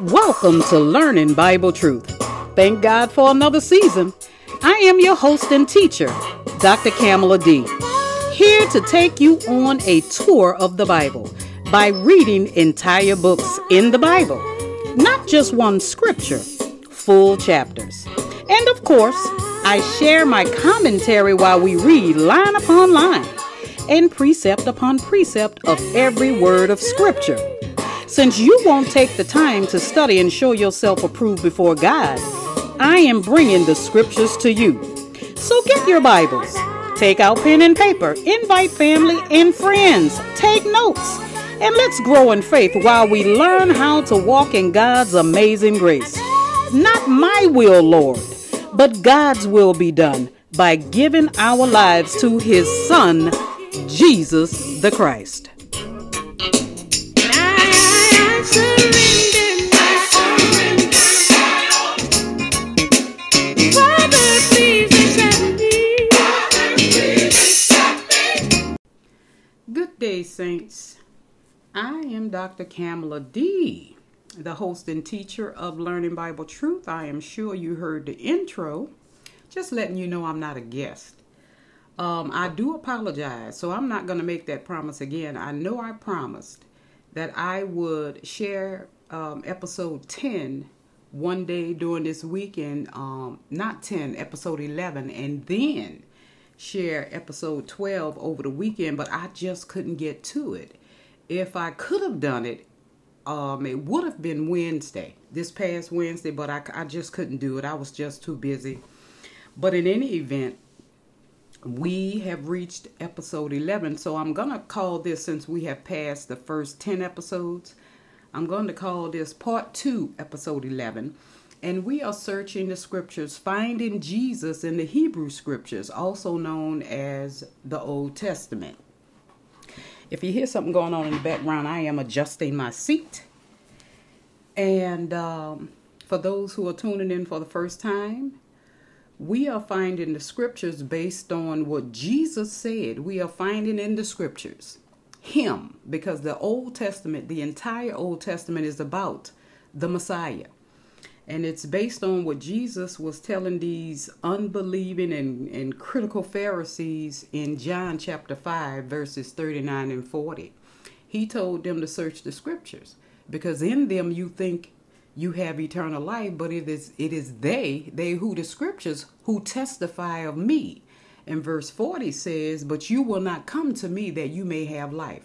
Welcome to Learning Bible Truth. Thank God for another season. I am your host and teacher, Dr. Kamala D. Here to take you on a tour of the Bible by reading entire books in the Bible, not just one scripture, full chapters. And of course, I share my commentary while we read line upon line and precept upon precept of every word of scripture. Since you won't take the time to study and show yourself approved before God, I am bringing the scriptures to you. So get your Bibles, take out pen and paper, invite family and friends, take notes, and let's grow in faith while we learn how to walk in God's amazing grace. Not my will, Lord, but God's will be done by giving our lives to His Son, Jesus the Christ. Good day, Saints. I am Dr. Kamala D, the host and teacher of Learning Bible Truth. I am sure you heard the intro. Just letting you know I'm not a guest. Um, I do apologize, so I'm not going to make that promise again. I know I promised that I would share um, episode 10 one day during this weekend, um, not 10, episode 11, and then share episode 12 over the weekend, but I just couldn't get to it. If I could have done it, um, it would have been Wednesday, this past Wednesday, but I, I just couldn't do it. I was just too busy. But in any event, we have reached episode 11, so I'm to call this, since we have passed the first 10 episodes, I'm going to call this part 2, episode 11. And we are searching the scriptures, finding Jesus in the Hebrew scriptures, also known as the Old Testament. If you hear something going on in the background, I am adjusting my seat. And um, for those who are tuning in for the first time, we are finding the scriptures based on what Jesus said. We are finding in the scriptures him because the Old Testament, the entire Old Testament is about the Messiah. And it's based on what Jesus was telling these unbelieving and, and critical Pharisees in John chapter 5, verses 39 and 40. He told them to search the scriptures because in them you think you have eternal life, but it is it is they, they who the scriptures who testify of me. And verse 40 says, But you will not come to me that you may have life.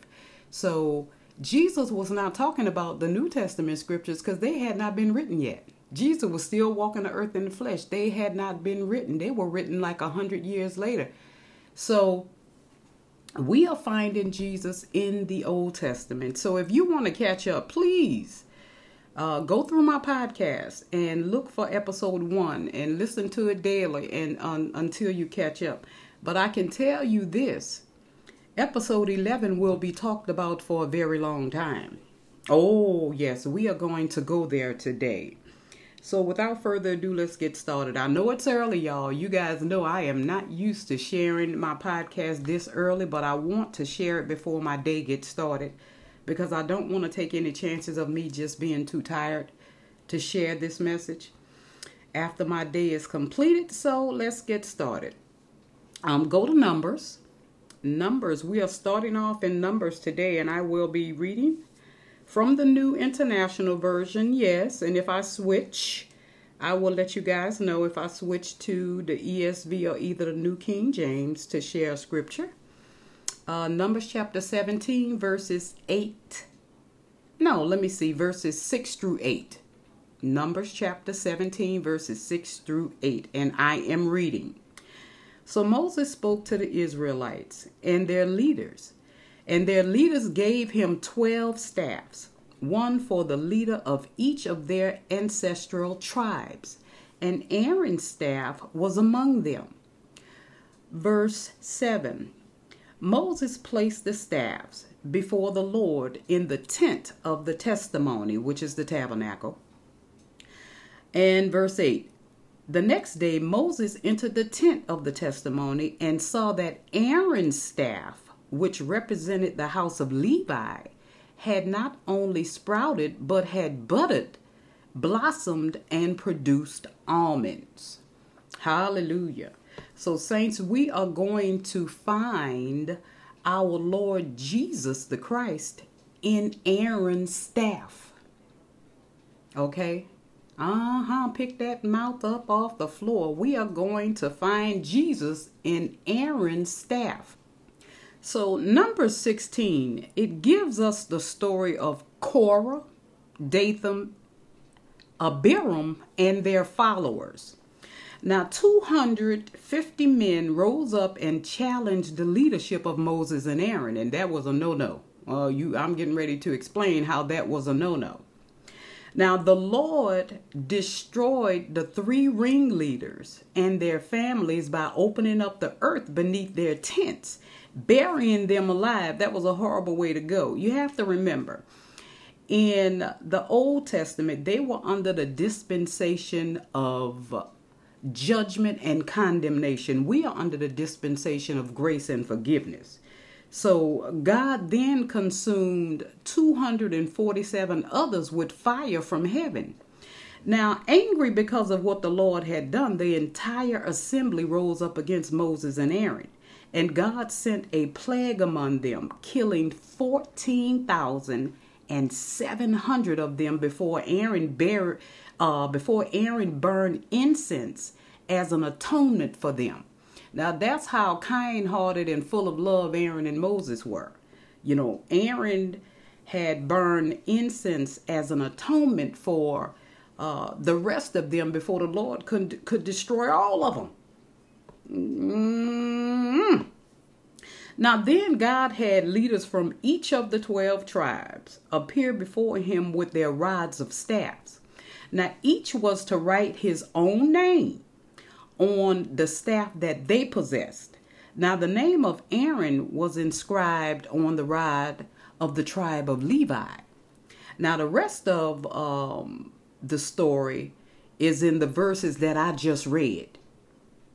So Jesus was not talking about the New Testament scriptures because they had not been written yet. Jesus was still walking the earth in the flesh. They had not been written. They were written like a hundred years later. So we are finding Jesus in the Old Testament. So if you want to catch up, please uh, go through my podcast and look for episode one and listen to it daily and um, until you catch up. But I can tell you this episode 11 will be talked about for a very long time. Oh, yes, we are going to go there today. So, without further ado, let's get started. I know it's early, y'all. You guys know I am not used to sharing my podcast this early, but I want to share it before my day gets started because I don't want to take any chances of me just being too tired to share this message after my day is completed. So, let's get started. Um, go to Numbers. Numbers. We are starting off in Numbers today, and I will be reading from the New International Version, yes. And if I switch, I will let you guys know if I switch to the ESV or either the New King James to share scripture. Uh, Numbers chapter 17, verses 8. No, let me see, verses 6 through 8. Numbers chapter 17, verses 6 through 8. And I am reading. So Moses spoke to the Israelites and their leaders and their leaders gave him 12 staffs, one for the leader of each of their ancestral tribes. And Aaron's staff was among them. Verse 7 Moses placed the staffs before the Lord in the tent of the testimony, which is the tabernacle. And verse 8 The next day, Moses entered the tent of the testimony and saw that Aaron's staff, which represented the house of Levi, had not only sprouted but had budded, blossomed, and produced almonds. Hallelujah. So, saints, we are going to find our Lord Jesus the Christ in Aaron's staff. Okay? Uh huh. Pick that mouth up off the floor. We are going to find Jesus in Aaron's staff. So, number 16, it gives us the story of Korah, Dathan, Abiram, and their followers. Now, 250 men rose up and challenged the leadership of Moses and Aaron, and that was a no no. Uh, you, I'm getting ready to explain how that was a no no. Now, the Lord destroyed the three ringleaders and their families by opening up the earth beneath their tents, burying them alive. That was a horrible way to go. You have to remember, in the Old Testament, they were under the dispensation of judgment and condemnation. We are under the dispensation of grace and forgiveness. So God then consumed 247 others with fire from heaven. Now, angry because of what the Lord had done, the entire assembly rose up against Moses and Aaron. And God sent a plague among them, killing 14,700 of them before Aaron, bare, uh, before Aaron burned incense as an atonement for them. Now that's how kind hearted and full of love Aaron and Moses were. You know, Aaron had burned incense as an atonement for uh, the rest of them before the Lord could, could destroy all of them. Mm-hmm. Now, then God had leaders from each of the 12 tribes appear before him with their rods of staffs. Now, each was to write his own name on the staff that they possessed. Now, the name of Aaron was inscribed on the rod of the tribe of Levi. Now, the rest of um, the story is in the verses that I just read.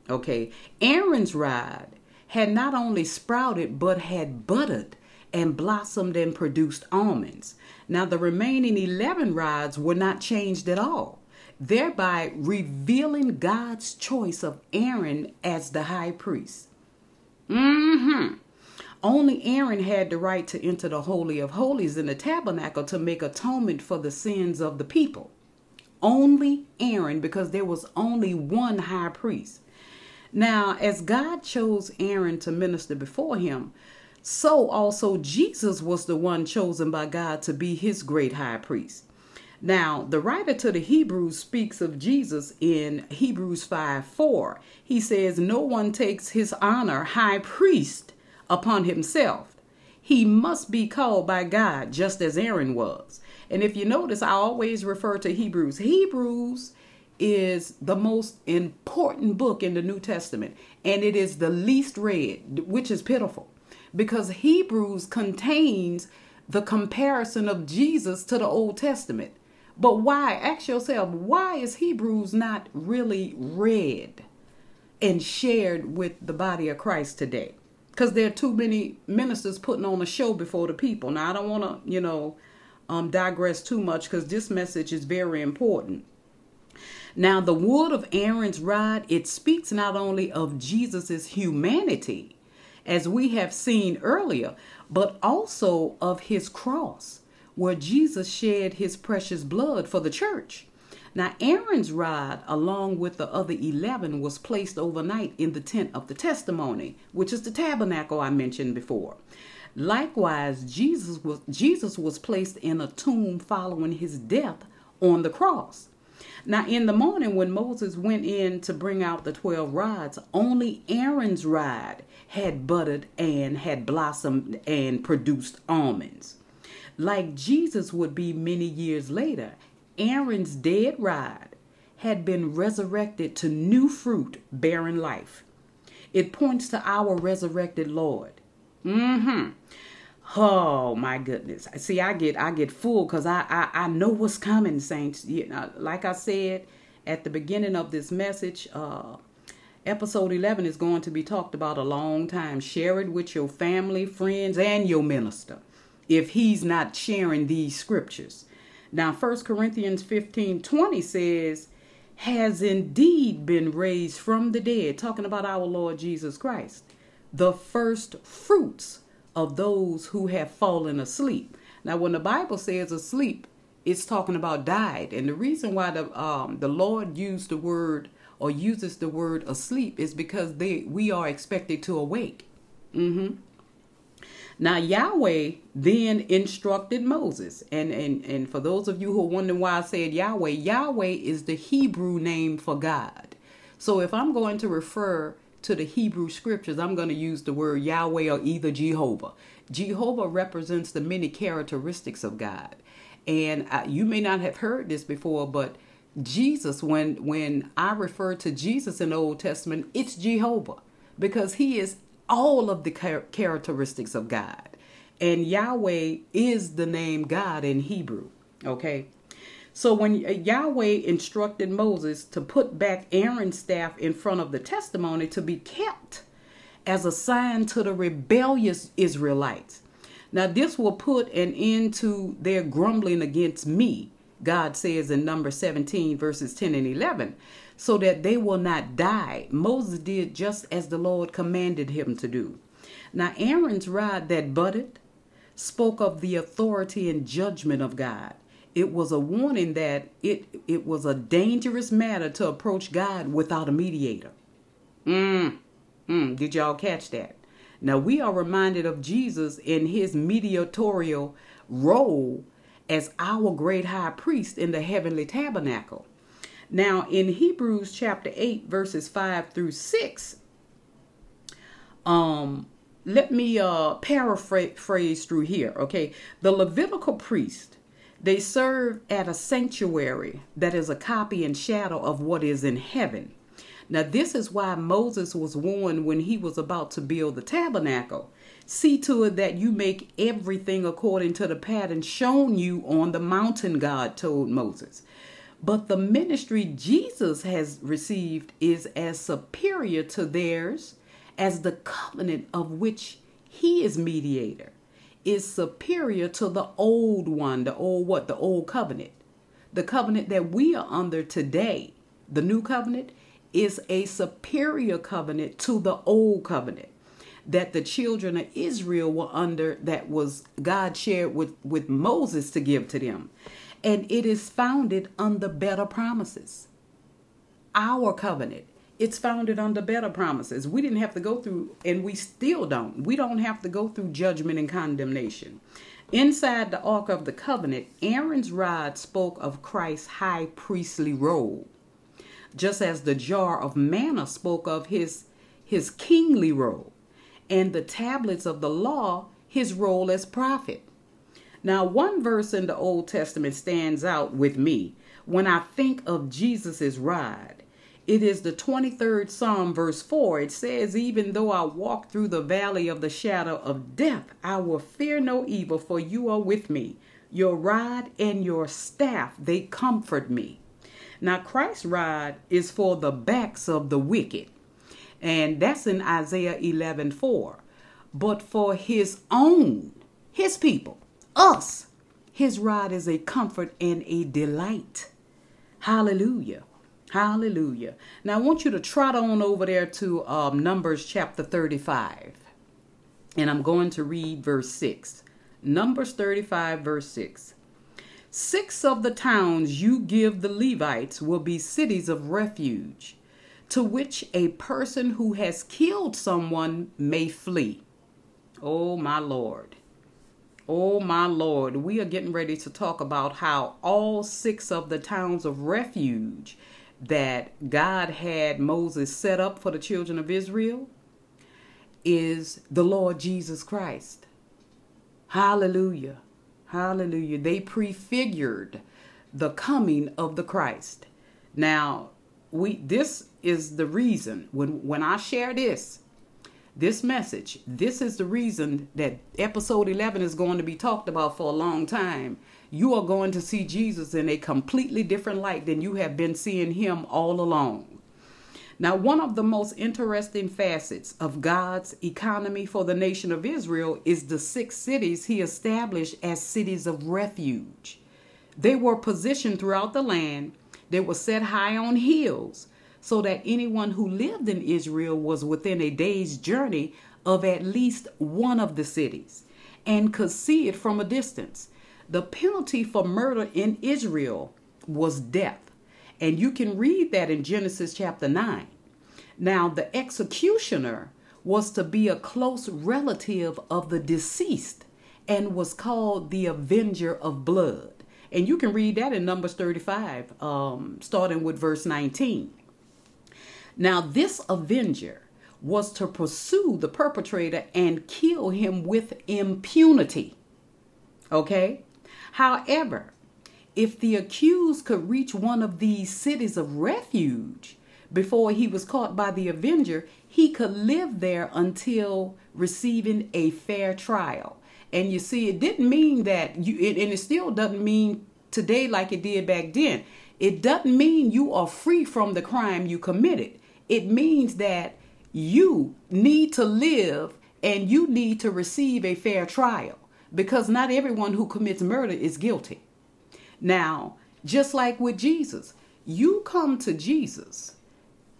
Okay, Aaron's rod had not only sprouted but had budded and blossomed and produced almonds. Now, the remaining 11 rods were not changed at all thereby revealing God's choice of Aaron as the high priest. Mm-hmm. Only Aaron had the right to enter the Holy of Holies in the tabernacle to make atonement for the sins of the people. Only Aaron, because there was only one high priest. Now, as God chose Aaron to minister before him, so also Jesus was the one chosen by God to be his great high priest. Now, the writer to the Hebrews speaks of Jesus in Hebrews 5 4. He says, No one takes his honor, high priest, upon himself. He must be called by God, just as Aaron was. And if you notice, I always refer to Hebrews. Hebrews is the most important book in the New Testament, and it is the least read, which is pitiful because Hebrews contains the comparison of Jesus to the Old Testament. But why? Ask yourself, why is Hebrews not really read and shared with the body of Christ today? Because there are too many ministers putting on a show before the people. Now, I don't want to, you know, um, digress too much because this message is very important. Now, the wood of Aaron's rod, it speaks not only of Jesus's humanity, as we have seen earlier, but also of his cross where Jesus shed his precious blood for the church. Now, Aaron's rod, along with the other 11, was placed overnight in the tent of the testimony, which is the tabernacle I mentioned before. Likewise, Jesus was, Jesus was placed in a tomb following his death on the cross. Now, in the morning, when Moses went in to bring out the 12 rods, only Aaron's rod had budded and had blossomed and produced almonds. Like Jesus would be many years later, Aaron's dead rod had been resurrected to new fruit bearing life. It points to our resurrected Lord. Mm-hmm. Oh my goodness. See, I get I get full because I, I I know what's coming, saints. You know, like I said, at the beginning of this message. Uh, episode 11 is going to be talked about a long time. Share it with your family, friends, and your minister if he's not sharing these scriptures. Now, 1 Corinthians 15 20 says, has indeed been raised from the dead, talking about our Lord Jesus Christ, the first fruits of those who have fallen asleep. Now, when the Bible says asleep, it's talking about died. And the reason why the um, the Lord used the word or uses the word asleep is because they we are expected to awake. Mm-hmm. Now Yahweh then instructed Moses, and, and and for those of you who are wondering why I said Yahweh, Yahweh is the Hebrew name for God. So if I'm going to refer to the Hebrew scriptures, I'm going to use the word Yahweh or either Jehovah. Jehovah represents the many characteristics of God, and uh, you may not have heard this before, but Jesus, when when I refer to Jesus in the Old Testament, it's Jehovah because He is all of the char- characteristics of God. And Yahweh is the name God in Hebrew. Okay. So when uh, Yahweh instructed Moses to put back Aaron's staff in front of the testimony to be kept as a sign to the rebellious Israelites. Now, this will put an end to their grumbling against me, God says in number 17, verses 10 and 11 so that they will not die. Moses did just as the Lord commanded him to do. Now, Aaron's rod that budded spoke of the authority and judgment of God. It was a warning that it, it was a dangerous matter to approach God without a mediator. Mm, mm, did y'all catch that? Now, we are reminded of Jesus in his mediatorial role as our great high priest in the heavenly tabernacle. Now, in Hebrews chapter 8, verses 5 through 6, um, let me uh, paraphrase through here, okay? The Levitical priest, they serve at a sanctuary that is a copy and shadow of what is in heaven. Now, this is why Moses was warned when he was about to build the tabernacle. See to it that you make everything according to the pattern shown you on the mountain, God told Moses. But the ministry Jesus has received is as superior to theirs as the covenant of which he is mediator is superior to the old one, the old what? The old covenant. The covenant that we are under today, the new covenant, is a superior covenant to the old covenant that the children of Israel were under that was God shared with, with Moses to give to them and it is founded on the better promises. Our covenant, it's founded on the better promises. We didn't have to go through, and we still don't. We don't have to go through judgment and condemnation. Inside the Ark of the Covenant, Aaron's rod spoke of Christ's high priestly role, just as the jar of manna spoke of his, his kingly role, and the tablets of the law, his role as prophet. Now, one verse in the Old Testament stands out with me when I think of Jesus' ride. It is the 23rd Psalm, verse 4. It says, Even though I walk through the valley of the shadow of death, I will fear no evil, for you are with me. Your rod and your staff, they comfort me. Now, Christ's rod is for the backs of the wicked, and that's in Isaiah 11 4. But for his own, his people, us. His rod is a comfort and a delight. Hallelujah. Hallelujah. Now I want you to trot on over there to um, Numbers chapter 35. And I'm going to read verse 6. Numbers 35, verse 6. Six of the towns you give the Levites will be cities of refuge, to which a person who has killed someone may flee. Oh, my Lord. Oh my Lord, we are getting ready to talk about how all six of the towns of refuge that God had Moses set up for the children of Israel is the Lord Jesus Christ. Hallelujah. Hallelujah. They prefigured the coming of the Christ. Now, we this is the reason when when I share this this message, this is the reason that episode 11 is going to be talked about for a long time. you are going to see Jesus in a completely different light than you have been seeing him all along. Now, one of the most interesting facets of God's economy for the nation of Israel is the six cities he established as cities of refuge. They were positioned throughout the land, they were set high on hills, so that anyone who lived in Israel was within a day's journey of at least one of the cities and could see it from a distance. The penalty for murder in Israel was death. And you can read that in Genesis chapter 9. Now, the executioner was to be a close relative of the deceased and was called the avenger of blood. And you can read that in Numbers 35, um, starting with verse 19. Now, this avenger was to pursue the perpetrator and kill him with impunity. Okay? However, if the accused could reach one of these cities of refuge before he was caught by the avenger, he could live there until receiving a fair trial. And you see, it didn't mean that you, it, and it still doesn't mean today like it did back then. It doesn't mean you are free from the crime you committed. It means that you need to live and you need to receive a fair trial because not everyone who commits murder is guilty. Now, just like with Jesus, you come to Jesus,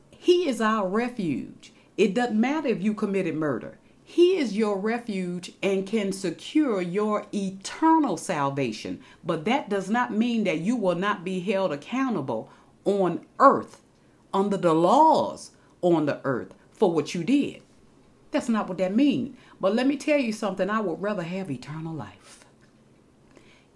He is our refuge. It doesn't matter if you committed murder, He is your refuge and can secure your eternal salvation. But that does not mean that you will not be held accountable on earth under the laws on the earth for what you did. That's not what that means. But let me tell you something I would rather have eternal life.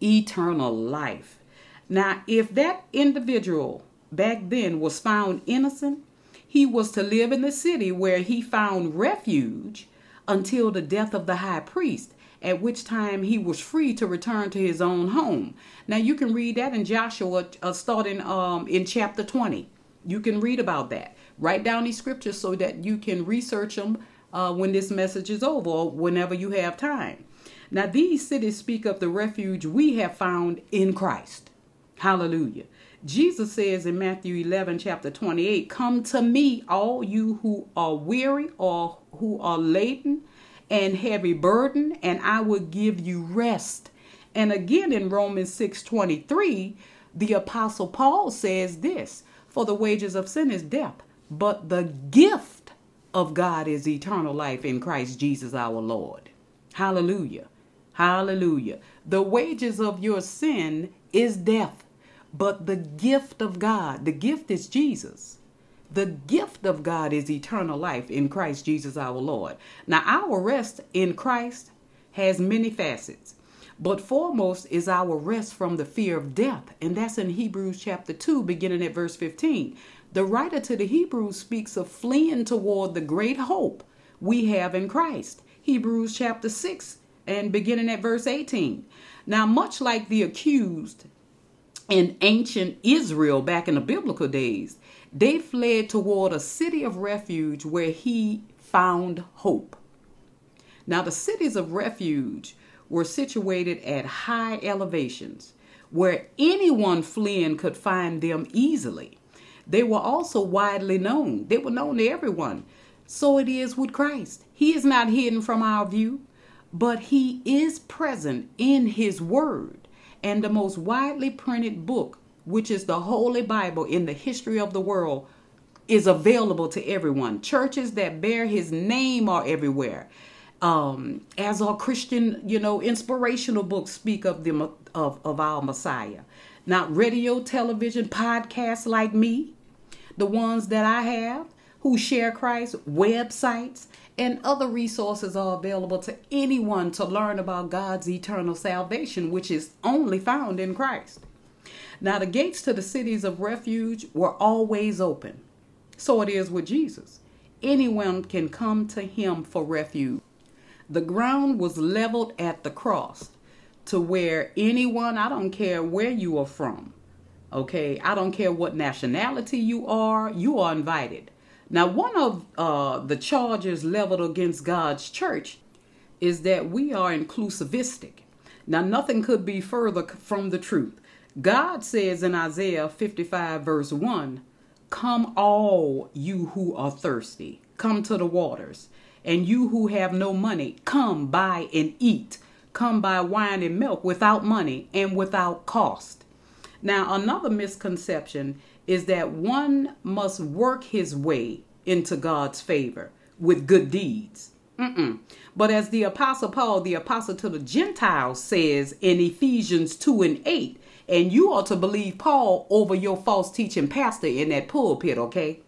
Eternal life. Now, if that individual back then was found innocent, he was to live in the city where he found refuge until the death of the high priest, at which time he was free to return to his own home. Now, you can read that in Joshua, uh, starting um, in chapter 20. You can read about that. Write down these scriptures so that you can research them uh, when this message is over or whenever you have time. Now, these cities speak of the refuge we have found in Christ. Hallelujah. Jesus says in Matthew 11, chapter 28, Come to me, all you who are weary or who are laden and heavy burden, and I will give you rest. And again in Romans 6 23, the Apostle Paul says this For the wages of sin is death, but the gift of God is eternal life in Christ Jesus our Lord. Hallelujah. Hallelujah. The wages of your sin is death, but the gift of God, the gift is Jesus. The gift of God is eternal life in Christ Jesus our Lord. Now, our rest in Christ has many facets, but foremost is our rest from the fear of death, and that's in Hebrews chapter 2, beginning at verse 15. The writer to the Hebrews speaks of fleeing toward the great hope we have in Christ. Hebrews chapter 6 and beginning at verse 18. Now, much like the accused in ancient Israel back in the biblical days, they fled toward a city of refuge where he found hope. Now, the cities of refuge were situated at high elevations where anyone fleeing could find them easily. They were also widely known, they were known to everyone. So it is with Christ. He is not hidden from our view, but He is present in His Word. And the most widely printed book, which is the Holy Bible in the history of the world, is available to everyone. Churches that bear His name are everywhere. Um, as our Christian, you know, inspirational books speak of them of, of our Messiah. Not radio, television, podcasts like me, the ones that I have who share Christ, websites, and other resources are available to anyone to learn about God's eternal salvation, which is only found in Christ. Now, the gates to the cities of refuge were always open. So it is with Jesus. Anyone can come to him for refuge. The ground was leveled at the cross to where anyone, I don't care where you are from, Okay, I don't care what nationality you are, you are invited. Now, one of uh, the charges leveled against God's church is that we are inclusivistic. Now, nothing could be further from the truth. God says in Isaiah 55, verse 1 Come, all you who are thirsty, come to the waters. And you who have no money, come buy and eat. Come buy wine and milk without money and without cost. Now, another misconception is that one must work his way into God's favor with good deeds. Mm-mm. But as the Apostle Paul, the Apostle to the Gentiles, says in Ephesians 2 and 8, and you ought to believe Paul over your false teaching pastor in that pulpit, okay?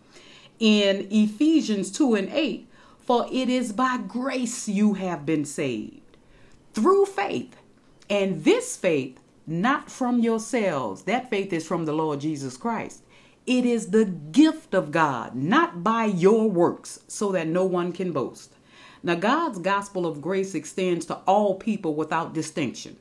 In Ephesians 2 and 8, for it is by grace you have been saved through faith. And this faith, not from yourselves. That faith is from the Lord Jesus Christ. It is the gift of God, not by your works, so that no one can boast. Now, God's gospel of grace extends to all people without distinction.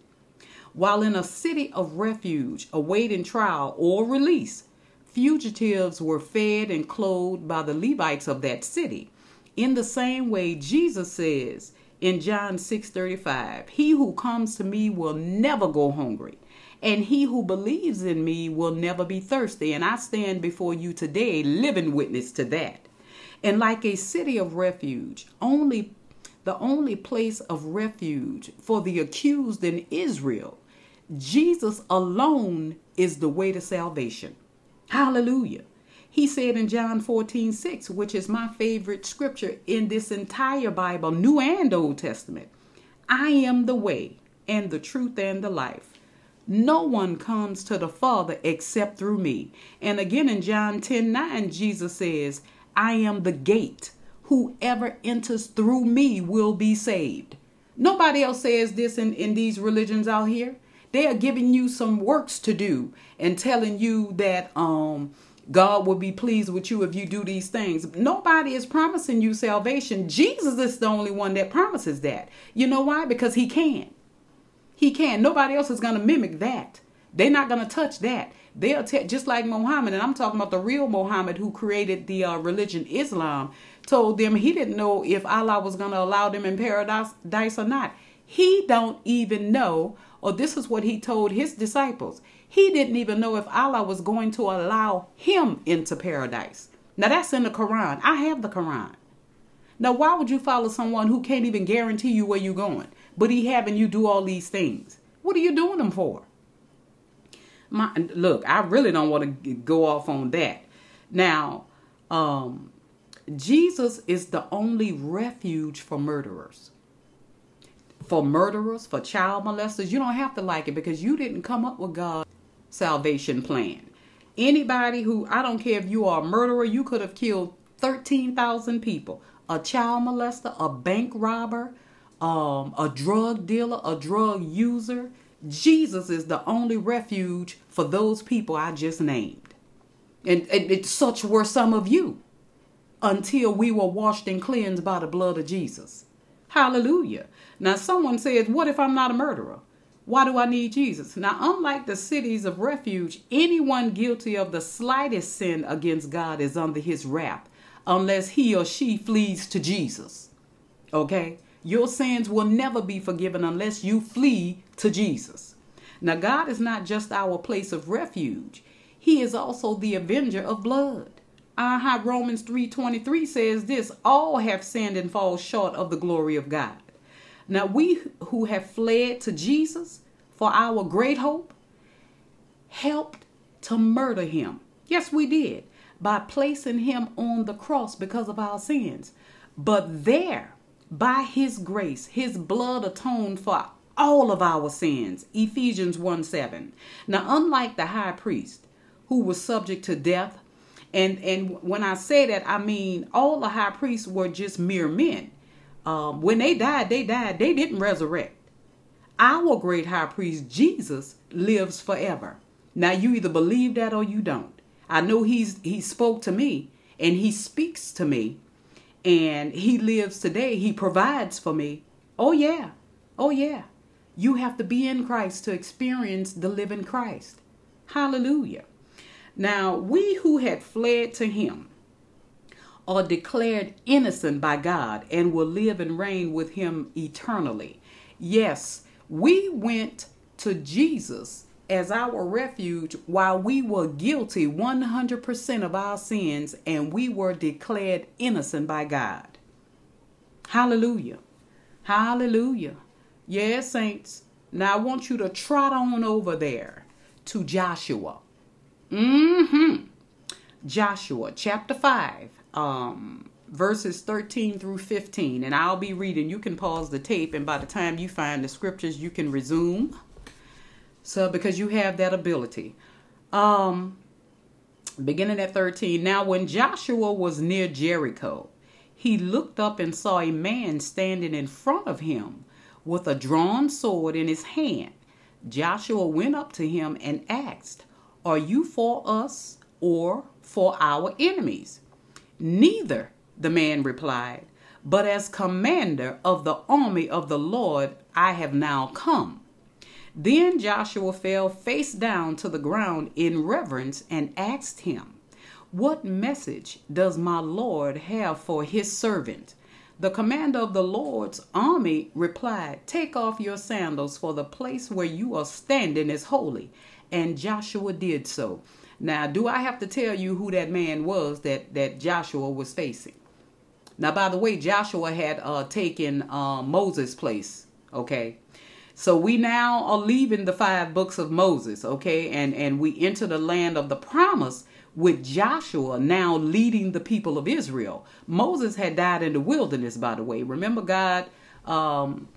While in a city of refuge, awaiting trial or release, fugitives were fed and clothed by the Levites of that city. In the same way, Jesus says in John 6:35, "He who comes to me will never go hungry, and he who believes in me will never be thirsty." And I stand before you today, living witness to that. And like a city of refuge, only the only place of refuge for the accused in Israel, Jesus alone is the way to salvation. Hallelujah. He said in John 14, 6, which is my favorite scripture in this entire Bible, New and Old Testament I am the way and the truth and the life. No one comes to the Father except through me. And again in John 10, 9, Jesus says, I am the gate. Whoever enters through me will be saved. Nobody else says this in, in these religions out here. They are giving you some works to do and telling you that um God will be pleased with you if you do these things. Nobody is promising you salvation. Jesus is the only one that promises that. You know why? Because he can. He can. Nobody else is going to mimic that. They're not going to touch that. They'll t- just like Muhammad, and I'm talking about the real Muhammad who created the uh, religion Islam, told them he didn't know if Allah was going to allow them in paradise or not. He don't even know, or this is what he told his disciples. He didn't even know if Allah was going to allow him into paradise. Now that's in the Quran. I have the Quran. Now why would you follow someone who can't even guarantee you where you're going, but he having you do all these things? What are you doing them for? My look, I really don't want to go off on that. Now, um, Jesus is the only refuge for murderers. For murderers, for child molesters, you don't have to like it because you didn't come up with God salvation plan. Anybody who, I don't care if you are a murderer, you could have killed 13,000 people. A child molester, a bank robber, um, a drug dealer, a drug user. Jesus is the only refuge for those people I just named. And, and, and such were some of you until we were washed and cleansed by the blood of Jesus. Hallelujah. Now, someone says, What if I'm not a murderer? Why do I need Jesus? Now, unlike the cities of refuge, anyone guilty of the slightest sin against God is under his wrath unless he or she flees to Jesus. Okay? Your sins will never be forgiven unless you flee to Jesus. Now, God is not just our place of refuge, He is also the avenger of blood. Uh-huh. Romans 3.23 says this, all have sinned and fall short of the glory of God. Now, we who have fled to Jesus for our great hope helped to murder him. Yes, we did, by placing him on the cross because of our sins. But there, by his grace, his blood atoned for all of our sins. Ephesians 1 7. Now, unlike the high priest who was subject to death, and, and when I say that, I mean all the high priests were just mere men. Um, when they died, they died. They didn't resurrect. Our great high priest, Jesus, lives forever. Now, you either believe that or you don't. I know he's he spoke to me and he speaks to me and he lives today. He provides for me. Oh, yeah. Oh, yeah. You have to be in Christ to experience the living Christ. Hallelujah. Now, we who had fled to him are declared innocent by God and will live and reign with him eternally. Yes, We went to Jesus as our refuge while we were guilty 100% of our sins and we were declared innocent by God. Hallelujah. Hallelujah. Yes, saints. Now I want you to trot on over there to Joshua. Mm-hmm. Joshua chapter 5, um, verses 13 through 15. And I'll be reading. You can pause the tape, and by the time you find the scriptures, you can resume. So because you have that ability. Um beginning at 13. Now when Joshua was near Jericho, he looked up and saw a man standing in front of him with a drawn sword in his hand. Joshua went up to him and asked, Are you for us or for our enemies? Neither, the man replied, but as commander of the army of the Lord I have now come. Then Joshua fell face down to the ground in reverence and asked him, What message does my Lord have for his servant? The commander of the Lord's army replied, Take off your sandals, for the place where you are standing is holy. And Joshua did so. Now, do I have to tell you who that man was that, that Joshua was facing? Now, by the way, Joshua had uh, taken uh, Moses' place, okay? So we now are leaving the five books of Moses, okay, and and we enter the land of the promise with Joshua now leading the people of Israel. Moses had died in the wilderness, by the way. Remember, God um,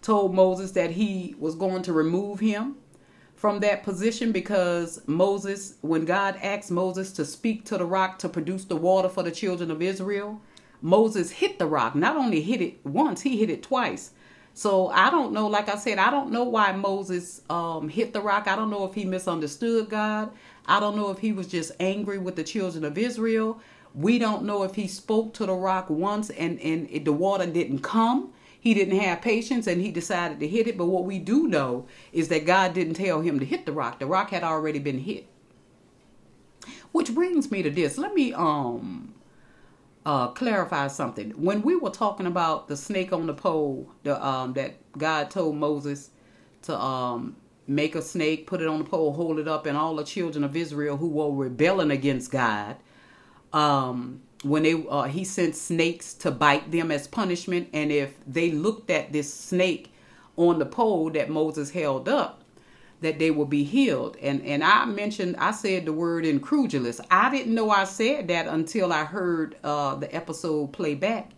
told Moses that he was going to remove him from that position because Moses, when God asked Moses to speak to the rock to produce the water for the children of Israel, Moses hit the rock. Not only hit it once, he hit it twice. So I don't know. Like I said, I don't know why Moses um, hit the rock. I don't know if he misunderstood God. I don't know if he was just angry with the children of Israel. We don't know if he spoke to the rock once and, and it, the water didn't come. He didn't have patience and he decided to hit it. But what we do know is that God didn't tell him to hit the rock. The rock had already been hit. Which brings me to this. Let me um uh, clarify something. When we were talking about the snake on the pole, the um, that God told Moses to um, make a snake, put it on the pole, hold it up, and all the children of Israel who were rebelling against God, um, when they uh, he sent snakes to bite them as punishment, and if they looked at this snake on the pole that Moses held up, that they will be healed. And and I mentioned I said the word incredulous. I didn't know I said that until I heard uh, the episode play back.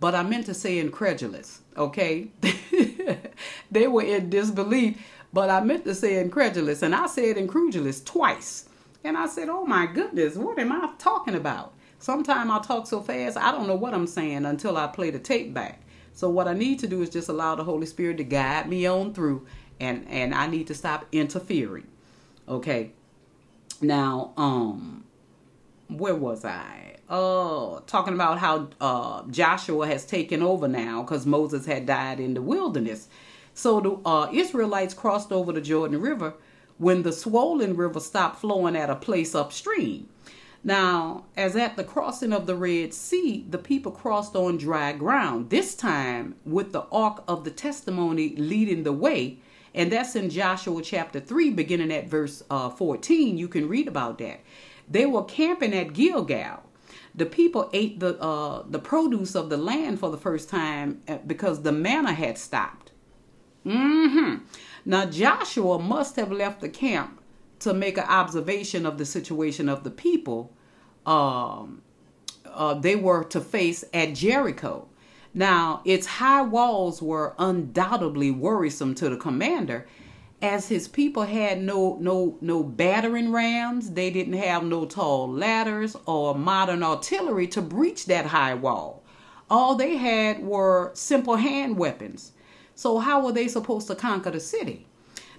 But I meant to say incredulous. Okay, they were in disbelief, but I meant to say incredulous, and I said incredulous twice. And I said, "Oh my goodness, what am I talking about?" Sometimes I talk so fast I don't know what I'm saying until I play the tape back. So what I need to do is just allow the Holy Spirit to guide me on through and and I need to stop interfering. Okay. Now, um, where was I? Oh, talking about how uh, Joshua has taken over now because Moses had died in the wilderness. So the uh, Israelites crossed over the Jordan River when the swollen river stopped flowing at a place upstream. Now, as at the crossing of the Red Sea, the people crossed on dry ground, this time with the Ark of the Testimony leading the way and that's in Joshua chapter 3, beginning at verse uh, 14. You can read about that. They were camping at Gilgal. The people ate the uh, the produce of the land for the first time uh, because the manna had stopped. Mm-hmm. Now Joshua must have left the camp to make an observation of the situation of the people um, uh, they were to face at Jericho. Now, its high walls were undoubtedly worrisome to the commander, as his people had no no no battering rams, they didn't have no tall ladders or modern artillery to breach that high wall. All they had were simple hand weapons. So how were they supposed to conquer the city?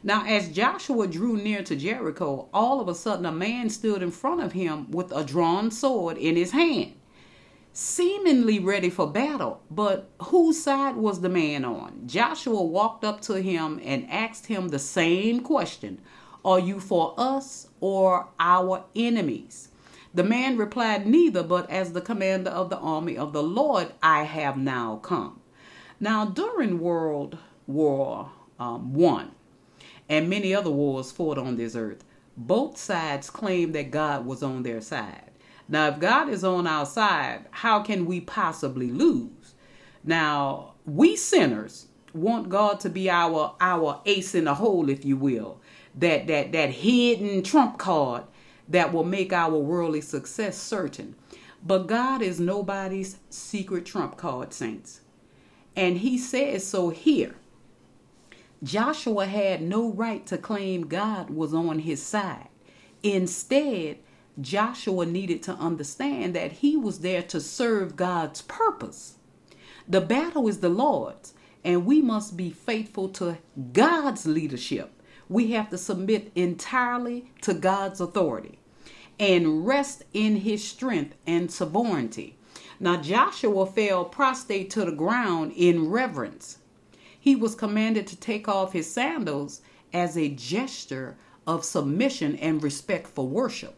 Now, as Joshua drew near to Jericho, all of a sudden a man stood in front of him with a drawn sword in his hand seemingly ready for battle. But whose side was the man on? Joshua walked up to him and asked him the same question Are you for us or our enemies? The man replied, Neither, but as the commander of the army of the Lord, I have now come. Now, during World War um, one, and many other wars fought on this earth. Both sides claim that God was on their side. Now, if God is on our side, how can we possibly lose? Now, we sinners want God to be our our ace in the hole, if you will, that that that hidden trump card that will make our worldly success certain. But God is nobody's secret trump card, saints. And he says so here. Joshua had no right to claim God was on his side. Instead, Joshua needed to understand that he was there to serve God's purpose. The battle is the Lord's, and we must be faithful to God's leadership. We have to submit entirely to God's authority and rest in his strength and sovereignty. Now Joshua fell prostrate to the ground in reverence. He was commanded to take off his sandals as a gesture of submission and respect for worship.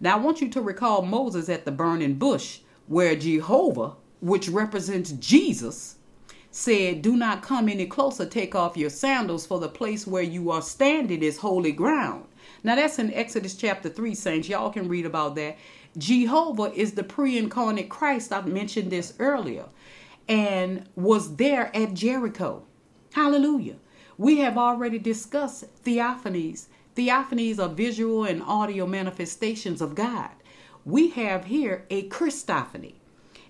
Now I want you to recall Moses at the burning bush, where Jehovah, which represents Jesus, said, Do not come any closer, take off your sandals, for the place where you are standing is holy ground. Now that's in Exodus chapter 3, saints. Y'all can read about that. Jehovah is the pre incarnate Christ. I've mentioned this earlier, and was there at Jericho. Hallelujah. We have already discussed theophanies. Theophanies are visual and audio manifestations of God. We have here a Christophany,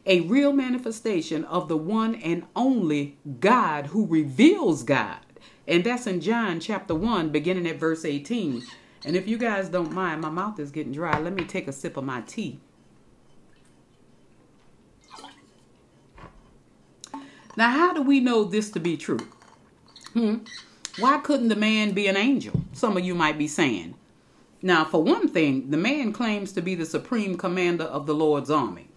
a real manifestation of the one and only God who reveals God. And that's in John chapter 1, beginning at verse 18. And if you guys don't mind, my mouth is getting dry. Let me take a sip of my tea. Now, how do we know this to be true? Hmm. Why couldn't the man be an angel? Some of you might be saying. Now, for one thing, the man claims to be the supreme commander of the Lord's army.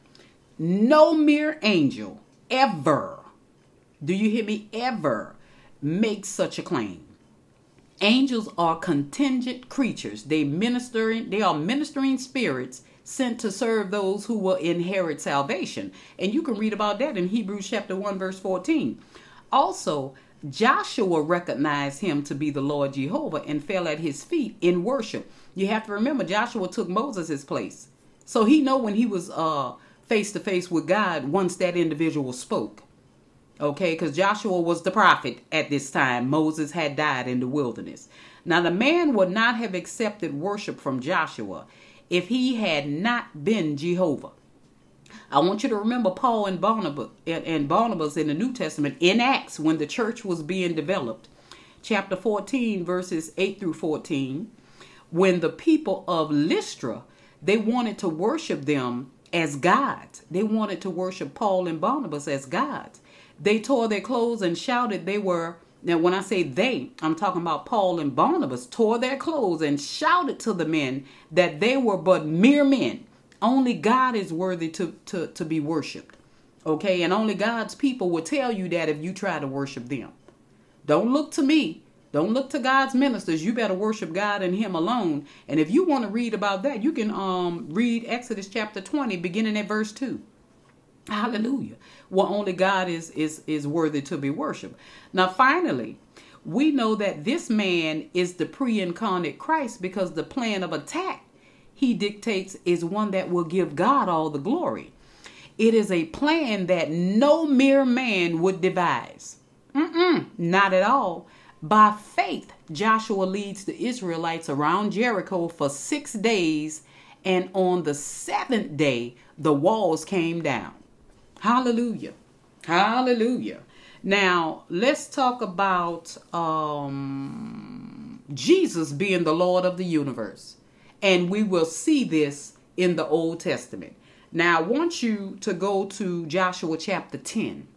No mere angel ever, do you hear me, ever makes such a claim. Angels are contingent creatures. They ministering, they are ministering spirits sent to serve those who will inherit salvation. And you can read about that in Hebrews chapter 1 verse 14. Also, Joshua recognized him to be the Lord Jehovah and fell at his feet in worship. You have to remember Joshua took Moses' place. So he know when he was uh face to face with God once that individual spoke. Okay, because Joshua was the prophet at this time. Moses had died in the wilderness. Now, the man would not have accepted worship from Joshua if he had not been Jehovah. I want you to remember Paul and Barnabas and Barnabas in the New Testament in Acts when the church was being developed. Chapter 14 verses 8 through 14 when the people of Lystra they wanted to worship them as gods. They wanted to worship Paul and Barnabas as gods. They tore their clothes and shouted they were now, when I say they, I'm talking about Paul and Barnabas tore their clothes and shouted to the men that they were but mere men. Only God is worthy to, to, to be worshiped. Okay, and only God's people will tell you that if you try to worship them. Don't look to me. Don't look to God's ministers. You better worship God and Him alone. And if you want to read about that, you can um read Exodus chapter 20, beginning at verse 2. Hallelujah. Well, only God is is is worthy to be worshiped. Now, finally, we know that this man is the pre-incarnate Christ because the plan of attack he dictates is one that will give God all the glory. It is a plan that no mere man would devise. Mm-mm, not at all. By faith, Joshua leads the Israelites around Jericho for six days, and on the seventh day, the walls came down. Hallelujah. Hallelujah. Now, let's talk about um, Jesus being the Lord of the universe. And we will see this in the Old Testament. Now, I want you to go to Joshua chapter 10.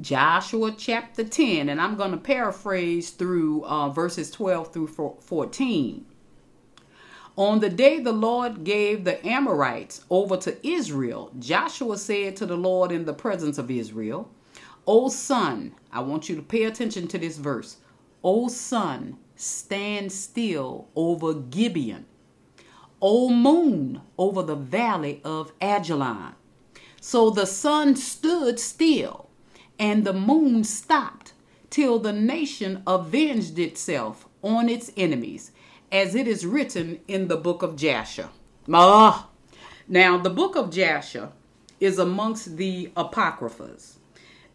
Joshua chapter 10, and I'm going to paraphrase through uh, verses 12 through 14. On the day the Lord gave the Amorites over to Israel, Joshua said to the Lord in the presence of Israel, O sun, I want you to pay attention to this verse. O sun, stand still over Gibeon. O moon, over the valley of Ajalon. So the sun stood still, and the moon stopped till the nation avenged itself on its enemies, as it is written in the book of Jasher. Ah. Now, the book of Jasher is amongst the Apocryphas.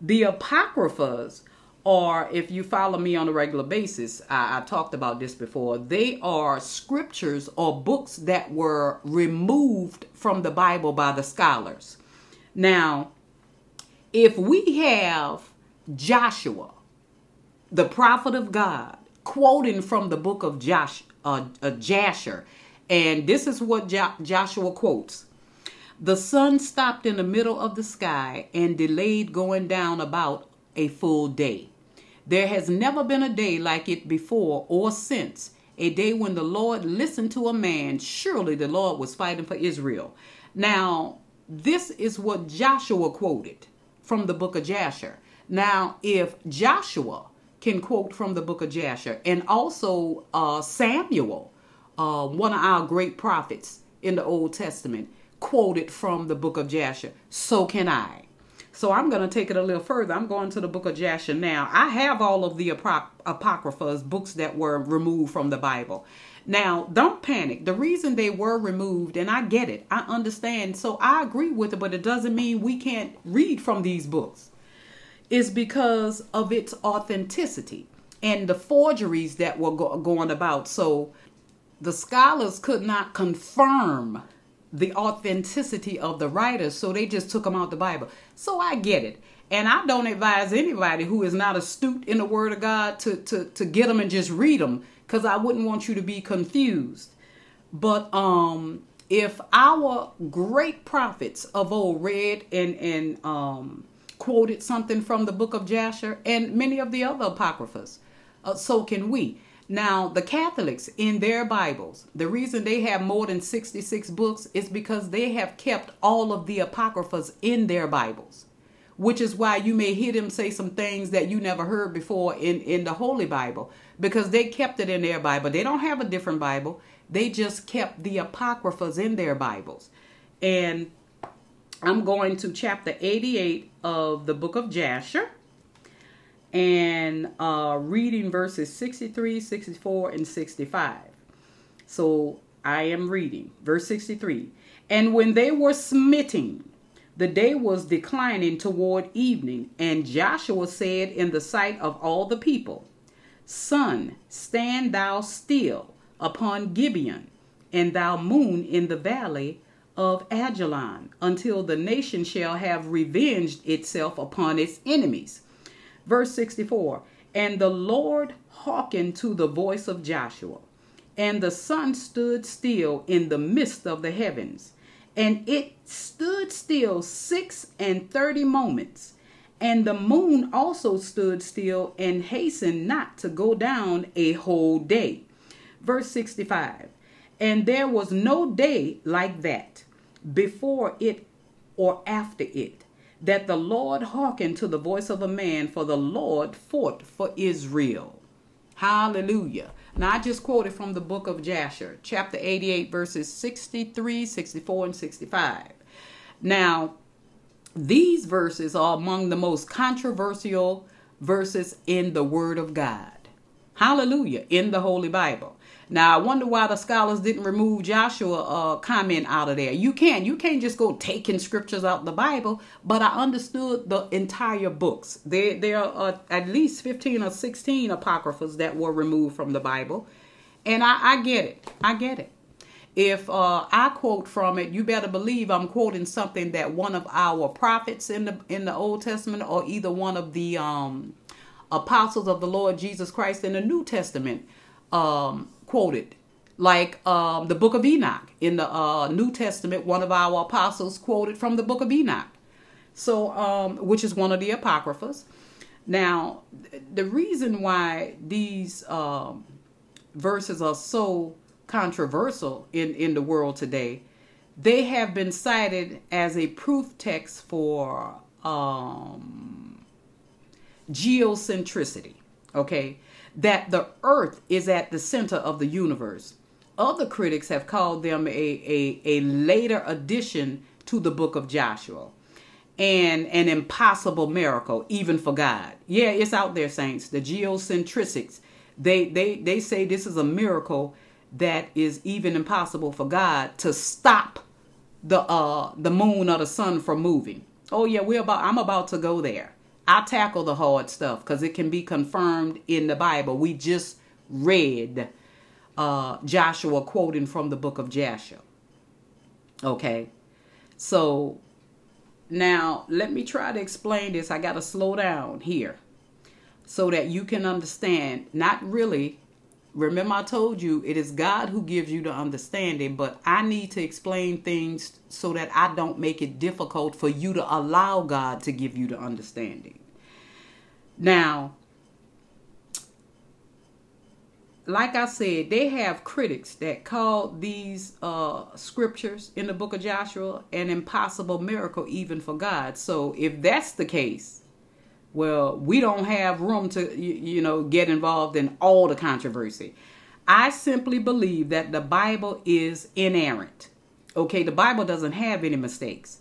The Apocryphas are, if you follow me on a regular basis, I, I talked about this before, they are scriptures or books that were removed from the Bible by the scholars. Now, if we have Joshua, the prophet of God, quoting from the book of Josh, uh, uh, Jasher, and this is what jo- Joshua quotes. The sun stopped in the middle of the sky and delayed going down about a full day. There has never been a day like it before or since, a day when the Lord listened to a man. Surely the Lord was fighting for Israel. Now, this is what Joshua quoted from the book of Jasher. Now, if Joshua can quote from the book of Jasher and also uh, Samuel, uh, one of our great prophets in the Old Testament, quoted from the book of Jasher, so can I. So I'm going to take it a little further. I'm going to the book of Jasher now. I have all of the apocryphas, books that were removed from the Bible. Now, don't panic. The reason they were removed, and I get it, I understand. So I agree with it, but it doesn't mean we can't read from these books. Is because of its authenticity and the forgeries that were go- going about. So the scholars could not confirm the authenticity of the writers, so they just took them out the Bible. So I get it. And I don't advise anybody who is not astute in the Word of God to, to, to get them and just read them because I wouldn't want you to be confused. But um, if our great prophets of old read and, and um, quoted something from the book of Jasher and many of the other apocryphas, uh, so can we. Now, the Catholics in their Bibles, the reason they have more than 66 books is because they have kept all of the Apocryphas in their Bibles, which is why you may hear them say some things that you never heard before in, in the Holy Bible because they kept it in their Bible. They don't have a different Bible, they just kept the Apocryphas in their Bibles. And I'm going to chapter 88 of the book of Jasher and uh, reading verses 63, 64, and 65. So I am reading verse 63. And when they were smitting, the day was declining toward evening, and Joshua said in the sight of all the people, Sun, stand thou still upon Gibeon, and thou moon in the valley of Ajalon, until the nation shall have revenged itself upon its enemies. Verse 64 And the Lord hearkened to the voice of Joshua, and the sun stood still in the midst of the heavens, and it stood still six and thirty moments. And the moon also stood still and hastened not to go down a whole day. Verse 65 And there was no day like that before it or after it that the Lord hearkened to the voice of a man, for the Lord fought for Israel. Hallelujah. Now, I just quoted from the book of Jasher, chapter 88, verses 63, 64, and 65. Now, these verses are among the most controversial verses in the Word of God. Hallelujah. In the Holy Bible. Now I wonder why the scholars didn't remove Joshua uh, comment out of there. You can't. You can't just go taking scriptures out of the Bible. But I understood the entire books. There there are uh, at least fifteen or sixteen apocryphas that were removed from the Bible, and I, I get it. I get it. If uh, I quote from it, you better believe I'm quoting something that one of our prophets in the in the Old Testament, or either one of the um, apostles of the Lord Jesus Christ in the New Testament um, quoted like um, the book of Enoch in the uh, New Testament. One of our apostles quoted from the book of Enoch, so um, which is one of the apocryphas. Now, the reason why these um, verses are so controversial in in the world today, they have been cited as a proof text for um, geocentricity. Okay, that the earth is at the center of the universe. Other critics have called them a, a, a later addition to the book of Joshua. and an impossible miracle, even for God. Yeah, it's out there, saints. The geocentrics, they they they say this is a miracle that is even impossible for God to stop the uh the moon or the sun from moving. Oh yeah, we're about I'm about to go there. I tackle the hard stuff because it can be confirmed in the Bible. We just read uh, Joshua quoting from the book of Joshua. Okay, so now let me try to explain this. I got to slow down here so that you can understand. Not really. Remember, I told you it is God who gives you the understanding, but I need to explain things so that I don't make it difficult for you to allow God to give you the understanding. Now, like I said, they have critics that call these uh, scriptures in the book of Joshua an impossible miracle, even for God. So, if that's the case, well, we don't have room to, you, you know, get involved in all the controversy. I simply believe that the Bible is inerrant. Okay, the Bible doesn't have any mistakes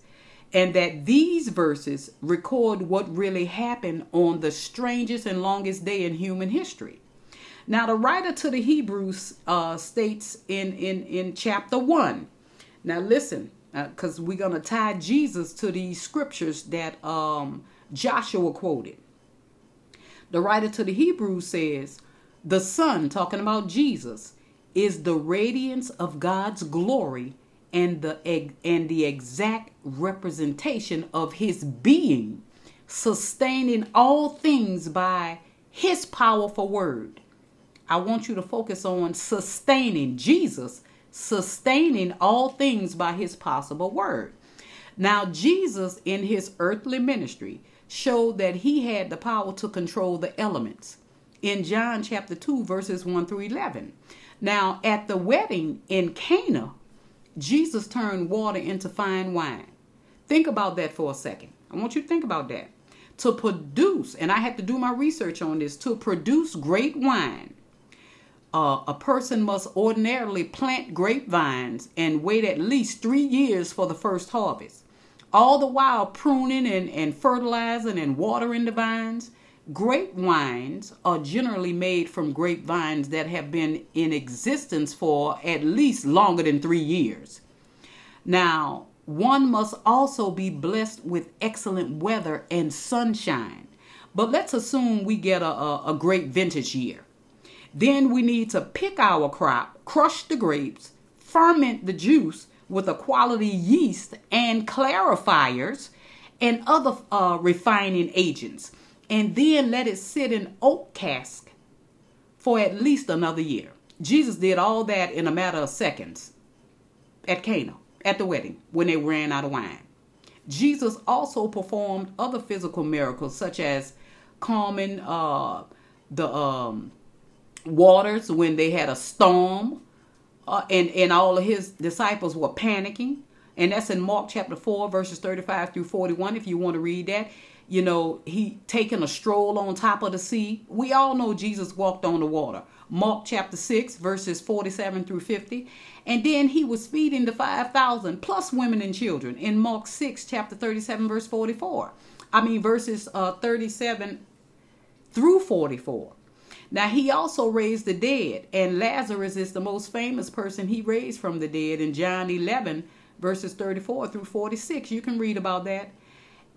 and that these verses record what really happened on the strangest and longest day in human history. Now, the writer to the Hebrews uh, states in, in, in chapter 1. Now, listen, because uh, we're going to tie Jesus to these scriptures that um, Joshua quoted. The writer to the Hebrews says, The Son, talking about Jesus, is the radiance of God's glory and the and the exact representation of his being sustaining all things by his powerful word. I want you to focus on sustaining jesus sustaining all things by his possible word. Now jesus in his earthly ministry showed that he had the power to control the elements in john chapter 2 verses 1 through 11 now at the wedding in cana Jesus turned water into fine wine. Think about that for a second. I want you to think about that. To produce, and I had to do my research on this, to produce great wine, uh, a person must ordinarily plant grapevines and wait at least three years for the first harvest. All the while pruning and, and fertilizing and watering the vines. Grape wines are generally made from grapevines that have been in existence for at least longer than three years. Now, one must also be blessed with excellent weather and sunshine. But let's assume we get a, a, a great vintage year. Then we need to pick our crop, crush the grapes, ferment the juice with a quality yeast and clarifiers and other uh, refining agents and then let it sit in oak cask for at least another year. Jesus did all that in a matter of seconds at Cana, at the wedding, when they ran out of wine. Jesus also performed other physical miracles, such as calming uh, the um, waters when they had a storm, uh, and, and all of his disciples were panicking. And that's in Mark chapter 4, verses 35 through 41, if you want to read that you know, he taking a stroll on top of the sea. We all know Jesus walked on the water. Mark chapter 6, verses 47 through 50. And then he was feeding the 5,000 plus women and children in Mark 6, chapter 37, verse 44. I mean, verses uh, 37 through 44. Now, he also raised the dead, and Lazarus is the most famous person he raised from the dead in John 11, verses 34 through 46. You can read about that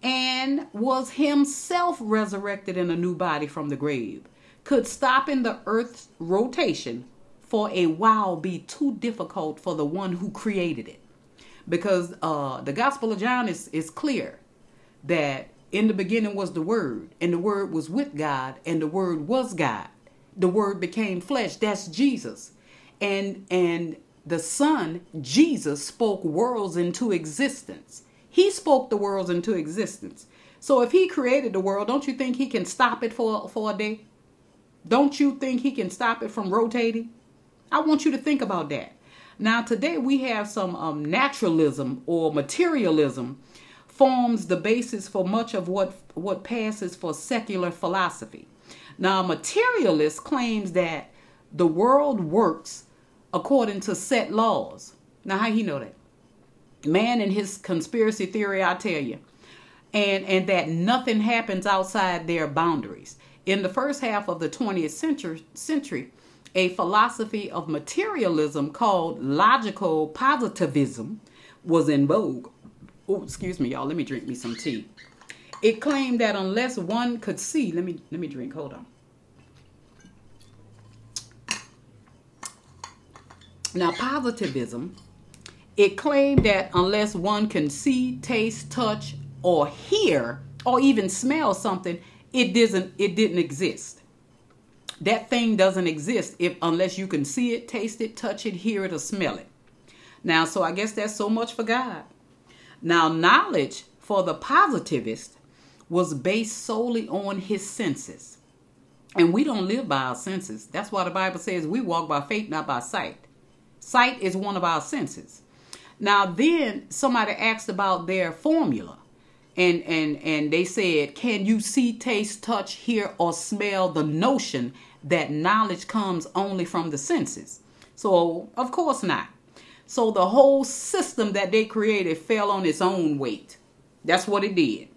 and was himself resurrected in a new body from the grave, could stopping the earth's rotation for a while be too difficult for the one who created it. Because uh, the Gospel of John is, is clear that in the beginning was the Word, and the Word was with God, and the Word was God. The Word became flesh. That's Jesus. And and the Son, Jesus, spoke worlds into existence. He spoke the worlds into existence. So if he created the world, don't you think he can stop it for, for a day? Don't you think he can stop it from rotating? I want you to think about that. Now, today we have some um, naturalism or materialism forms the basis for much of what, what passes for secular philosophy. Now, a materialist claims that the world works according to set laws. Now, how he know that? Man and his conspiracy theory, I tell you. and and that nothing happens outside their boundaries. In the first half of the 20th century, century a philosophy of materialism called logical positivism was in vogue. Oh, excuse me, y'all. Let me drink me some tea. It claimed that unless one could see, let me let me drink. Hold on. Now, positivism, it claimed that unless one can see, taste, touch, or hear, or even smell something, it doesn't it didn't exist. That thing doesn't exist if unless you can see it, taste it, touch it, hear it, or smell it. Now, so I guess that's so much for God. Now, knowledge for the positivist was based solely on his senses. And we don't live by our senses. That's why the Bible says we walk by faith, not by sight. Sight is one of our senses. Now, then somebody asked about their formula. And, and and they said, Can you see, taste, touch, hear, or smell the notion that knowledge comes only from the senses? So, of course not. So the whole system that they created fell on its own weight. That's what it did.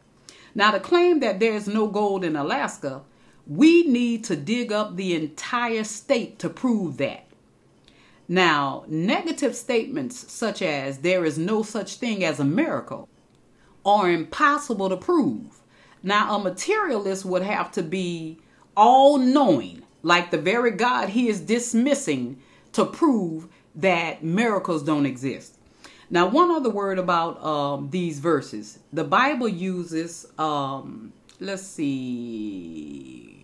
Now, to claim that there's no gold in Alaska, we need to dig up the entire state to prove that. Now, negative statements such as there is no such thing as a miracle are impossible to prove. Now, a materialist would have to be all knowing, like the very God he is dismissing, to prove that miracles don't exist. Now, one other word about um, these verses. The Bible uses, um, let's see,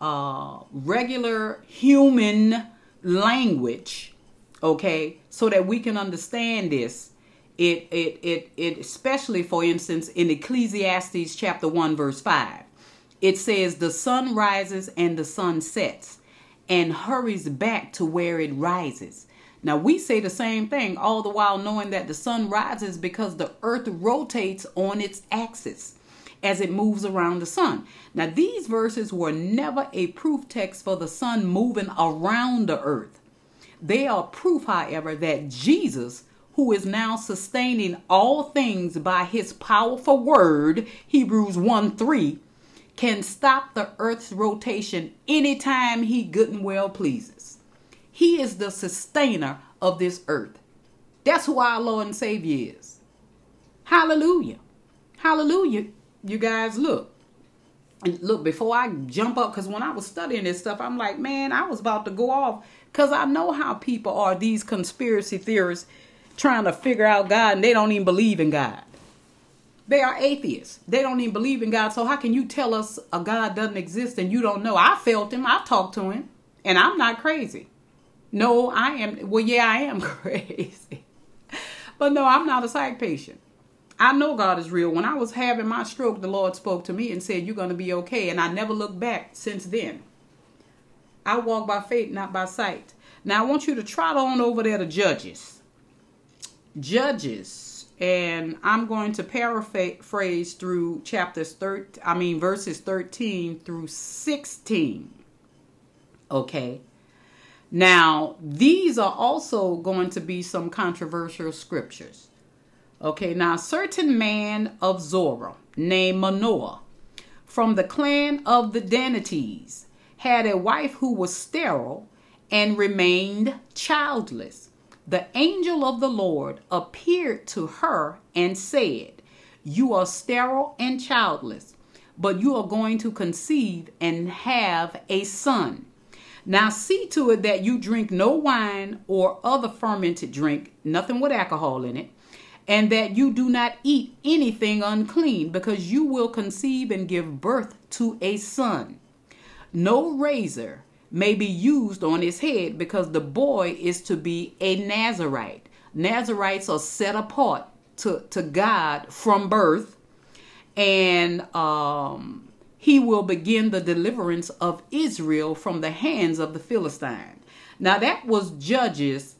uh, regular human language, okay, so that we can understand this. It, it, it, it, especially for instance, in Ecclesiastes chapter 1, verse 5, it says, The sun rises and the sun sets and hurries back to where it rises. Now, we say the same thing, all the while knowing that the sun rises because the earth rotates on its axis as it moves around the sun. Now, these verses were never a proof text for the sun moving around the earth. They are proof, however, that Jesus, who is now sustaining all things by his powerful word, Hebrews 1 3, can stop the earth's rotation anytime he good and well pleases. He is the sustainer of this earth. That's who our Lord and Savior is. Hallelujah. Hallelujah. You guys look. And look, before I jump up, because when I was studying this stuff, I'm like, man, I was about to go off. Because I know how people are, these conspiracy theorists trying to figure out God, and they don't even believe in God. They are atheists. They don't even believe in God. So how can you tell us a God doesn't exist and you don't know? I felt him. I talked to him. And I'm not crazy. No, I am. Well, yeah, I am crazy. but no, I'm not a psych patient. I know God is real. When I was having my stroke, the Lord spoke to me and said, You're going to be okay. And I never looked back since then. I walk by faith, not by sight. Now, I want you to trot on over there to Judges. Judges and I'm going to paraphrase through chapters 13, I mean verses 13 through 16. Okay. Now, these are also going to be some controversial scriptures. Okay, now a certain man of Zorah named Manoah from the clan of the Danites had a wife who was sterile and remained childless the angel of the Lord appeared to her and said, You are sterile and childless, but you are going to conceive and have a son. Now see to it that you drink no wine or other fermented drink, nothing with alcohol in it, and that you do not eat anything unclean, because you will conceive and give birth to a son. No razor may be used on his head because the boy is to be a Nazarite. Nazarites are set apart to, to God from birth, and um, he will begin the deliverance of Israel from the hands of the Philistine. Now, that was Judges.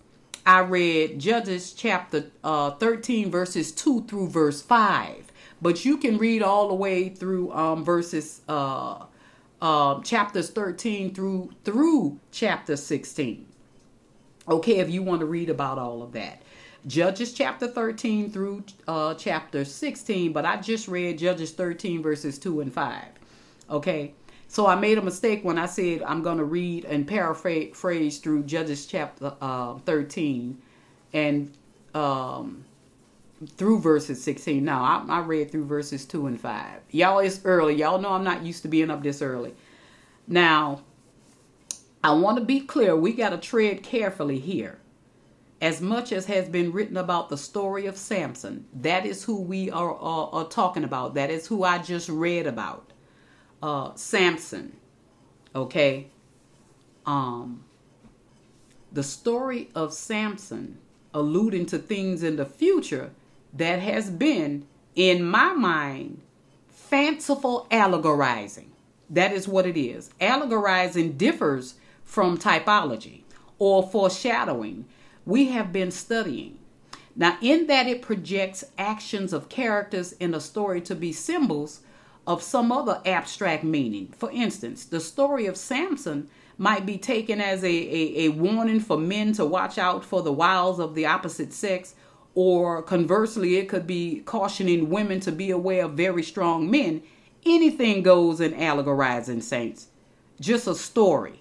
I read Judges chapter uh, 13, verses 2 through verse 5. But you can read all the way through um, verses uh, uh, chapters 13 through through chapter 16. Okay, if you want to read about all of that. Judges chapter 13 through uh, chapter 16, but I just read Judges 13 verses 2 and 5. Okay, so I made a mistake when I said I'm going to read and paraphrase through Judges chapter uh, 13 and um, through verses 16. Now, I, I read through verses 2 and 5. Y'all, it's early. Y'all know I'm not used to being up this early. Now, I want to be clear. We got to tread carefully here. As much as has been written about the story of Samson, that is who we are, are, are talking about. That is who I just read about. Uh, Samson. Okay? Um, the story of Samson alluding to things in the future that has been, in my mind, fanciful allegorizing. That is what it is. Allegorizing differs from typology or foreshadowing. We have been studying. Now, in that it projects actions of characters in a story to be symbols of some other abstract meaning. For instance, the story of Samson might be taken as a, a, a warning for men to watch out for the wiles of the opposite sex or conversely, it could be cautioning women to be aware of very strong men. Anything goes in allegorizing saints. Just a story.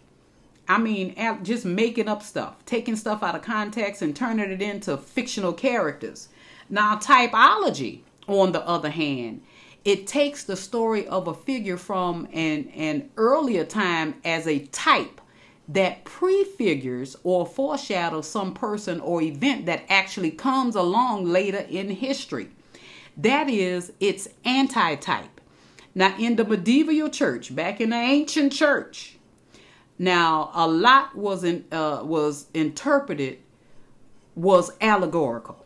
I mean, just making up stuff, taking stuff out of context and turning it into fictional characters. Now, typology, on the other hand, it takes the story of a figure from an, an earlier time as a type that prefigures or foreshadows some person or event that actually comes along later in history. That is, it's anti-type. Now, in the medieval church, back in the ancient church, now a lot was in, uh, was interpreted was allegorical.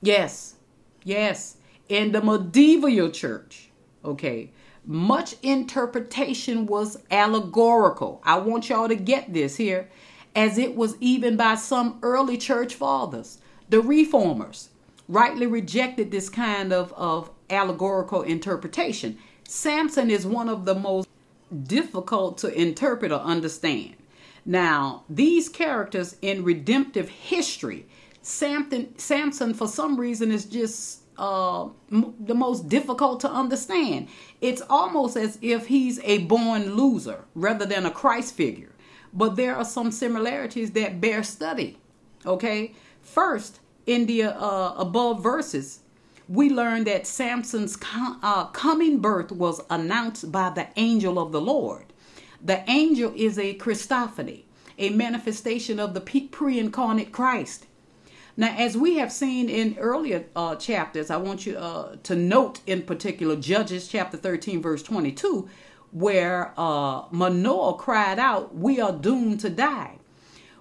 Yes, yes, in the medieval church, okay, much interpretation was allegorical. I want y'all to get this here, as it was even by some early church fathers. The reformers rightly rejected this kind of, of allegorical interpretation. Samson is one of the most difficult to interpret or understand. Now, these characters in redemptive history, Samson, Samson for some reason is just uh, m- the most difficult to understand. It's almost as if he's a born loser rather than a Christ figure. But there are some similarities that bear study. Okay, first in the uh, above verses, we learn that Samson's com- uh, coming birth was announced by the angel of the Lord. The angel is a Christophany, a manifestation of the pre incarnate Christ. Now, as we have seen in earlier uh, chapters, I want you uh, to note in particular Judges chapter 13, verse 22, where uh, Manoah cried out, We are doomed to die.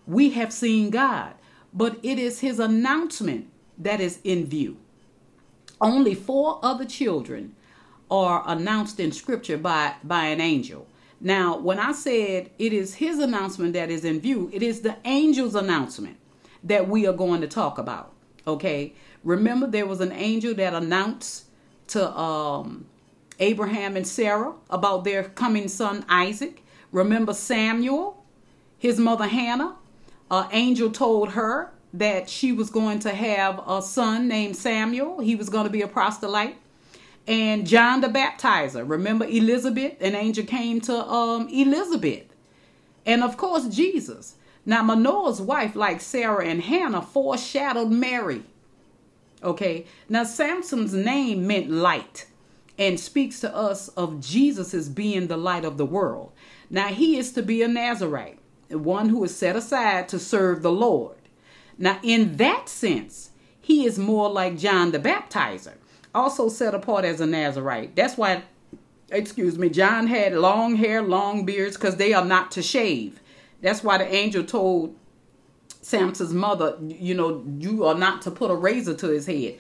We have seen God, but it is his announcement that is in view. Only four other children are announced in scripture by, by an angel. Now, when I said it is his announcement that is in view, it is the angel's announcement that we are going to talk about. Okay. Remember, there was an angel that announced to um, Abraham and Sarah about their coming son Isaac. Remember Samuel, his mother Hannah? An angel told her that she was going to have a son named Samuel. He was going to be a proselyte. And John the Baptizer. Remember Elizabeth? An angel came to um, Elizabeth. And of course, Jesus. Now, Manoah's wife, like Sarah and Hannah, foreshadowed Mary. Okay. Now, Samson's name meant light and speaks to us of Jesus as being the light of the world. Now, he is to be a Nazarite, one who is set aside to serve the Lord. Now, in that sense, he is more like John the Baptizer, also set apart as a Nazarite. That's why, excuse me, John had long hair, long beards, because they are not to shave. That's why the angel told Samson's mother, you know, you are not to put a razor to his head.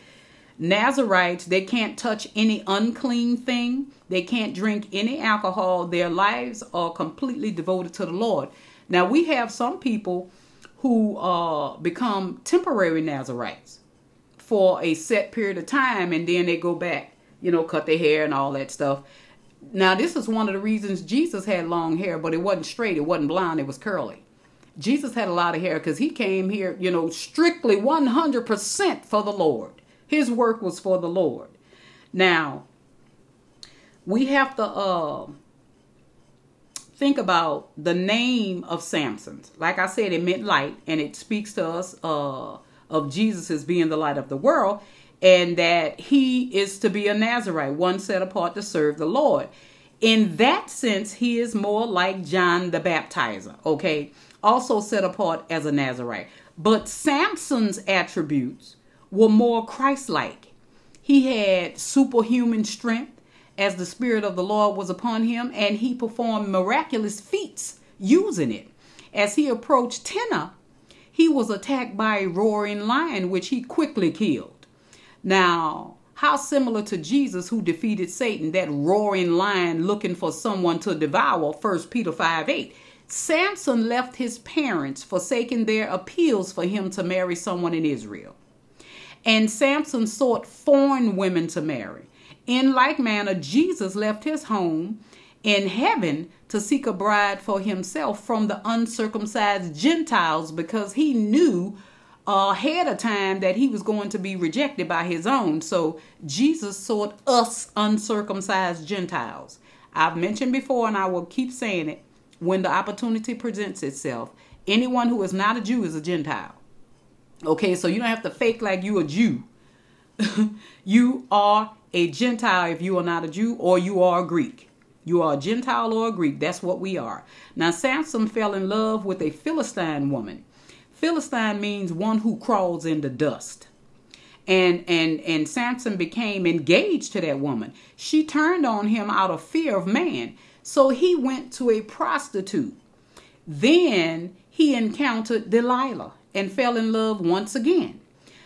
Nazarites, they can't touch any unclean thing. They can't drink any alcohol. Their lives are completely devoted to the Lord. Now, we have some people who uh, become temporary Nazarites for a set period of time and then they go back, you know, cut their hair and all that stuff. Now, this is one of the reasons Jesus had long hair, but it wasn't straight, it wasn't blonde, it was curly. Jesus had a lot of hair because he came here, you know, strictly 100% for the Lord. His work was for the Lord. Now, we have to uh, think about the name of Samson. Like I said, it meant light, and it speaks to us uh, of Jesus as being the light of the world, and that he is to be a Nazarite, one set apart to serve the Lord. In that sense, he is more like John the Baptizer, okay? Also set apart as a Nazarite. But Samson's attributes were more Christ like. He had superhuman strength as the Spirit of the Lord was upon him, and he performed miraculous feats using it. As he approached Timnah, he was attacked by a roaring lion, which he quickly killed. Now, how similar to Jesus who defeated Satan, that roaring lion looking for someone to devour, 1 Peter 5 8. Samson left his parents, forsaking their appeals for him to marry someone in Israel. And Samson sought foreign women to marry. In like manner, Jesus left his home in heaven to seek a bride for himself from the uncircumcised Gentiles because he knew ahead of time that he was going to be rejected by his own. So Jesus sought us uncircumcised Gentiles. I've mentioned before, and I will keep saying it when the opportunity presents itself. Anyone who is not a Jew is a Gentile. Okay, so you don't have to fake like you a Jew. you are a Gentile if you are not a Jew, or you are a Greek. You are a Gentile or a Greek. That's what we are. Now, Samson fell in love with a Philistine woman. Philistine means one who crawls in the dust. And and and Samson became engaged to that woman. She turned on him out of fear of man. So he went to a prostitute. Then he encountered Delilah and fell in love once again.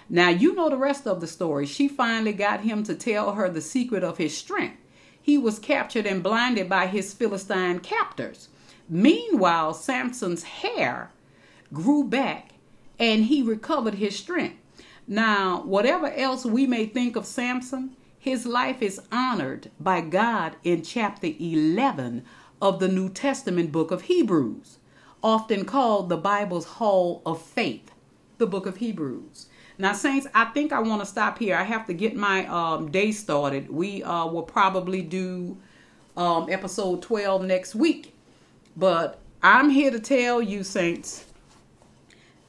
Now, you know the rest of the story. She finally got him to tell her the secret of his strength. He was captured and blinded by his Philistine captors. Meanwhile, Samson's hair grew back and he recovered his strength. Now, whatever else we may think of Samson, his life is honored by God in chapter 11 of the New Testament book of Hebrews, often called the Bible's Hall of Faith, the book of Hebrews. Now, Saints, I think I want to stop here. I have to get my um, day started. We uh, will probably do um, episode 12 next week. But I'm here to tell you, Saints,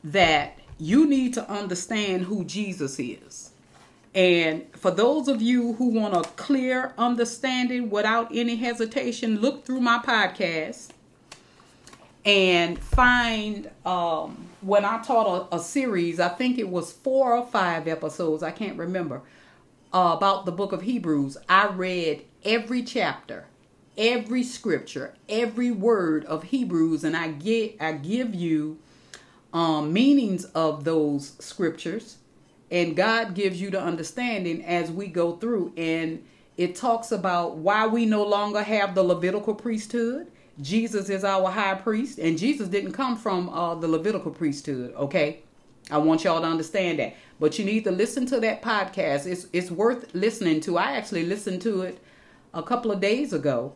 that you need to understand who Jesus is. And for those of you who want a clear understanding without any hesitation, look through my podcast and find um, when I taught a, a, series, I think it was four or five episodes, I can't remember, uh, about the book of Hebrews. I read every chapter, every scripture, every word of Hebrews, and I get I give you um, meanings of those scriptures, and God gives you the understanding as we go through. And it talks about why we no longer have the Levitical priesthood Jesus is our high priest, and Jesus didn't come from uh, the Levitical priesthood. Okay, I want y'all to understand that. But you need to listen to that podcast. It's it's worth listening to. I actually listened to it a couple of days ago.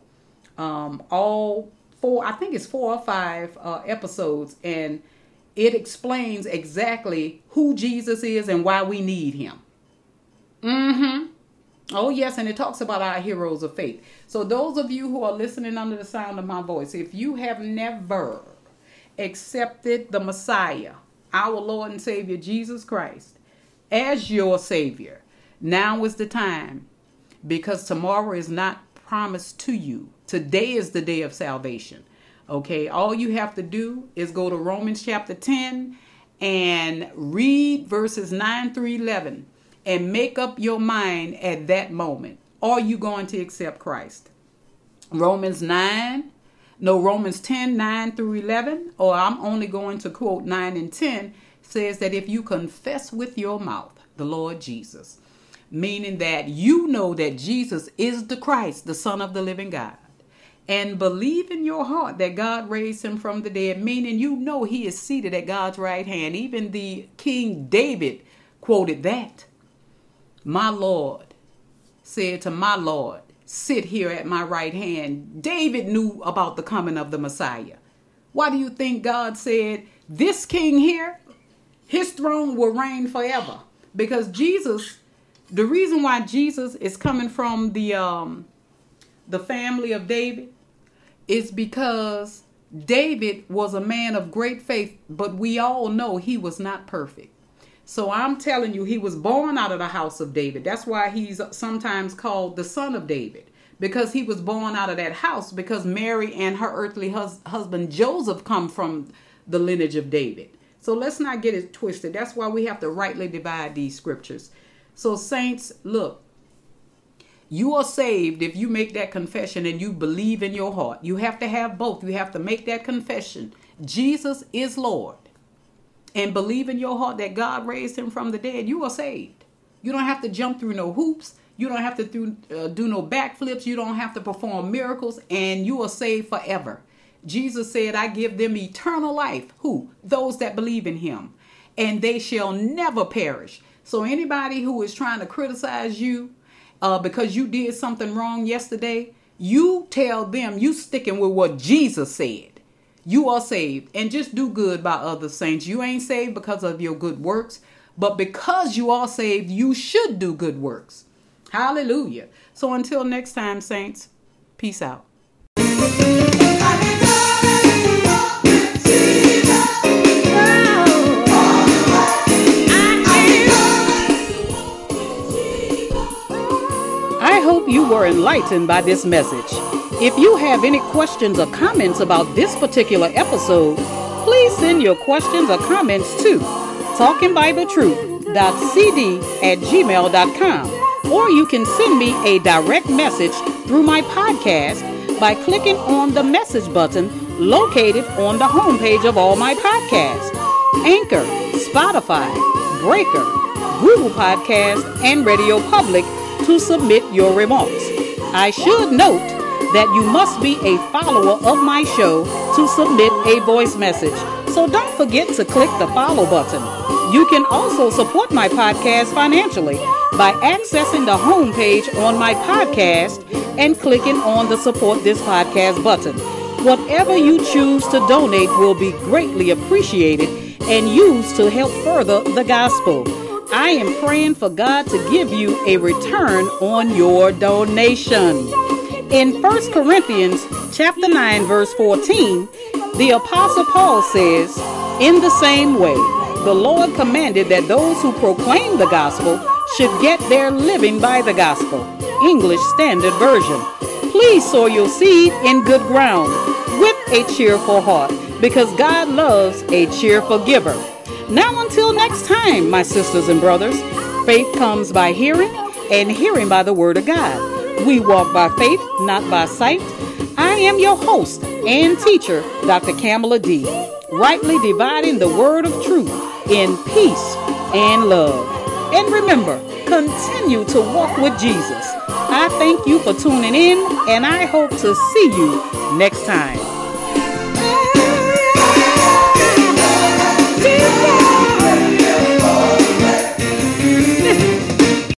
Um, all four, I think it's four or five uh, episodes, and it explains exactly who Jesus is and why we need him. Mm-hmm. Oh, yes, and it talks about our heroes of faith. So, those of you who are listening under the sound of my voice, if you have never accepted the Messiah, our Lord and Savior Jesus Christ, as your Savior, now is the time because tomorrow is not promised to you. Today is the day of salvation. Okay, all you have to do is go to Romans chapter 10 and read verses 9 through 11 and make up your mind at that moment. Are you going to accept Christ? Romans 9, no, Romans 10, 9 through 11, or I'm only going to quote 9 and 10, says that if you confess with your mouth the Lord Jesus, meaning that you know that Jesus is the Christ, the Son of the living God, and believe in your heart that God raised him from the dead, meaning you know he is seated at God's right hand. Even the King David quoted that. My Lord said to my Lord, Sit here at my right hand. David knew about the coming of the Messiah. Why do you think God said This king here, his throne will reign forever. Because Jesus, the reason why Jesus is coming from the um the family of David is because David was a man of great faith, but we all know he was not perfect. So I'm telling you, he was born out of the house of David. That's why he's sometimes called the son of David, because he was born out of that house, because Mary and her earthly hus- husband Joseph come from the lineage of David. So let's not get it twisted. That's why we have to rightly divide these scriptures. So, saints, look, you are saved if you make that confession and you believe in your heart. You have to have both. You have to make that confession. Jesus is Lord. And believe in your heart that God raised him from the dead. You are saved. You don't have to jump through no hoops. You don't have to do, uh, do no backflips. You don't have to perform miracles. And you are saved forever. Jesus said, I give them eternal life. Who? Those that believe in him. And they shall never perish. So anybody who is trying to criticize you, uh, because you did something wrong yesterday, you tell them you sticking with what Jesus said. You are saved and just do good by other saints. You ain't saved because of your good works, but because you are saved, you should do good works. Hallelujah. So until next time, saints, peace out. Hope you were enlightened by this message. If you have any questions or comments about this particular episode, please send your questions or comments to talkingbibletruth.cd at gmail.com or you can send me a direct message through my podcast by clicking on the message button located on the homepage of all my podcasts Anchor, Spotify, Breaker, Google Podcast, and Radio Public to submit your remarks. I should note that you must be a follower of my show to submit a voice message. So don't forget to click the follow button. You can also support my podcast financially by accessing the homepage on my podcast and clicking on the support this podcast button. Whatever you choose to donate will be greatly appreciated and used to help further the gospel. I am praying for God to give you a return on your donation. In 1 Corinthians chapter 9 verse 14, the apostle Paul says, "In the same way, the Lord commanded that those who proclaim the gospel should get their living by the gospel." English Standard Version. Please sow your seed in good ground with a cheerful heart because God loves a cheerful giver. Now, until next time, my sisters and brothers, faith comes by hearing, and hearing by the word of God. We walk by faith, not by sight. I am your host and teacher, Dr. Kamala D, rightly dividing the word of truth in peace and love. And remember, continue to walk with Jesus. I thank you for tuning in, and I hope to see you next time.